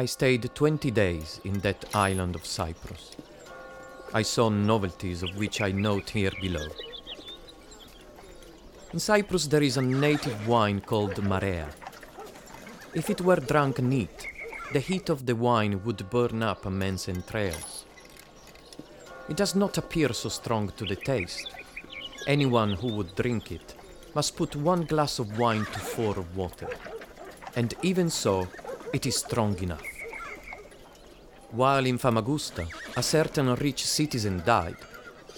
I stayed 20 days in that island of Cyprus. I saw novelties of which I note here below. In Cyprus, there is a native wine called Marea. If it were drunk neat, the heat of the wine would burn up a man's entrails. It does not appear so strong to the taste. Anyone who would drink it must put one glass of wine to four of water. And even so, it is strong enough. While in Famagusta, a certain rich citizen died,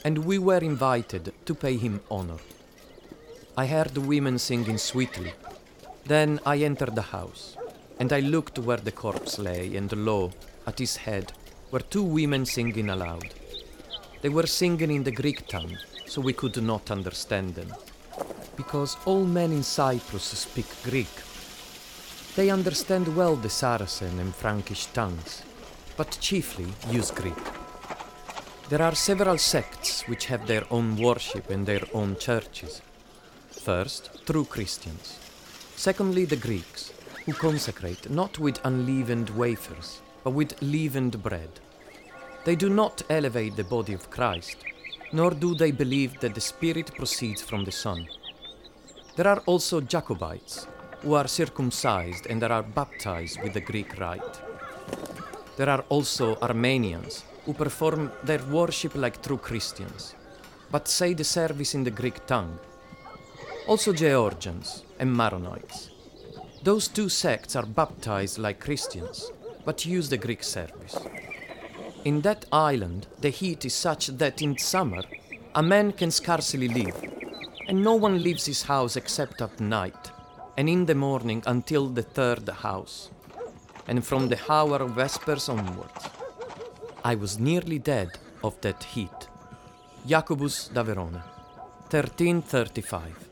and we were invited to pay him honor. I heard women singing sweetly. Then I entered the house, and I looked where the corpse lay, and lo, at his head were two women singing aloud. They were singing in the Greek tongue, so we could not understand them, because all men in Cyprus speak Greek. They understand well the Saracen and Frankish tongues, but chiefly use Greek. There are several sects which have their own worship and their own churches. First, true Christians. Secondly, the Greeks, who consecrate not with unleavened wafers, but with leavened bread. They do not elevate the body of Christ, nor do they believe that the Spirit proceeds from the Son. There are also Jacobites, who are circumcised and are baptized with the Greek rite. There are also Armenians, who perform their worship like true Christians, but say the service in the Greek tongue. Also Georgians and Maronites. Those two sects are baptized like Christians, but use the Greek service. In that island, the heat is such that in summer, a man can scarcely live, and no one leaves his house except at night, and in the morning until the third house, and from the hour of vespers onwards. I was nearly dead of that heat. Jacobus de Verona, 1335.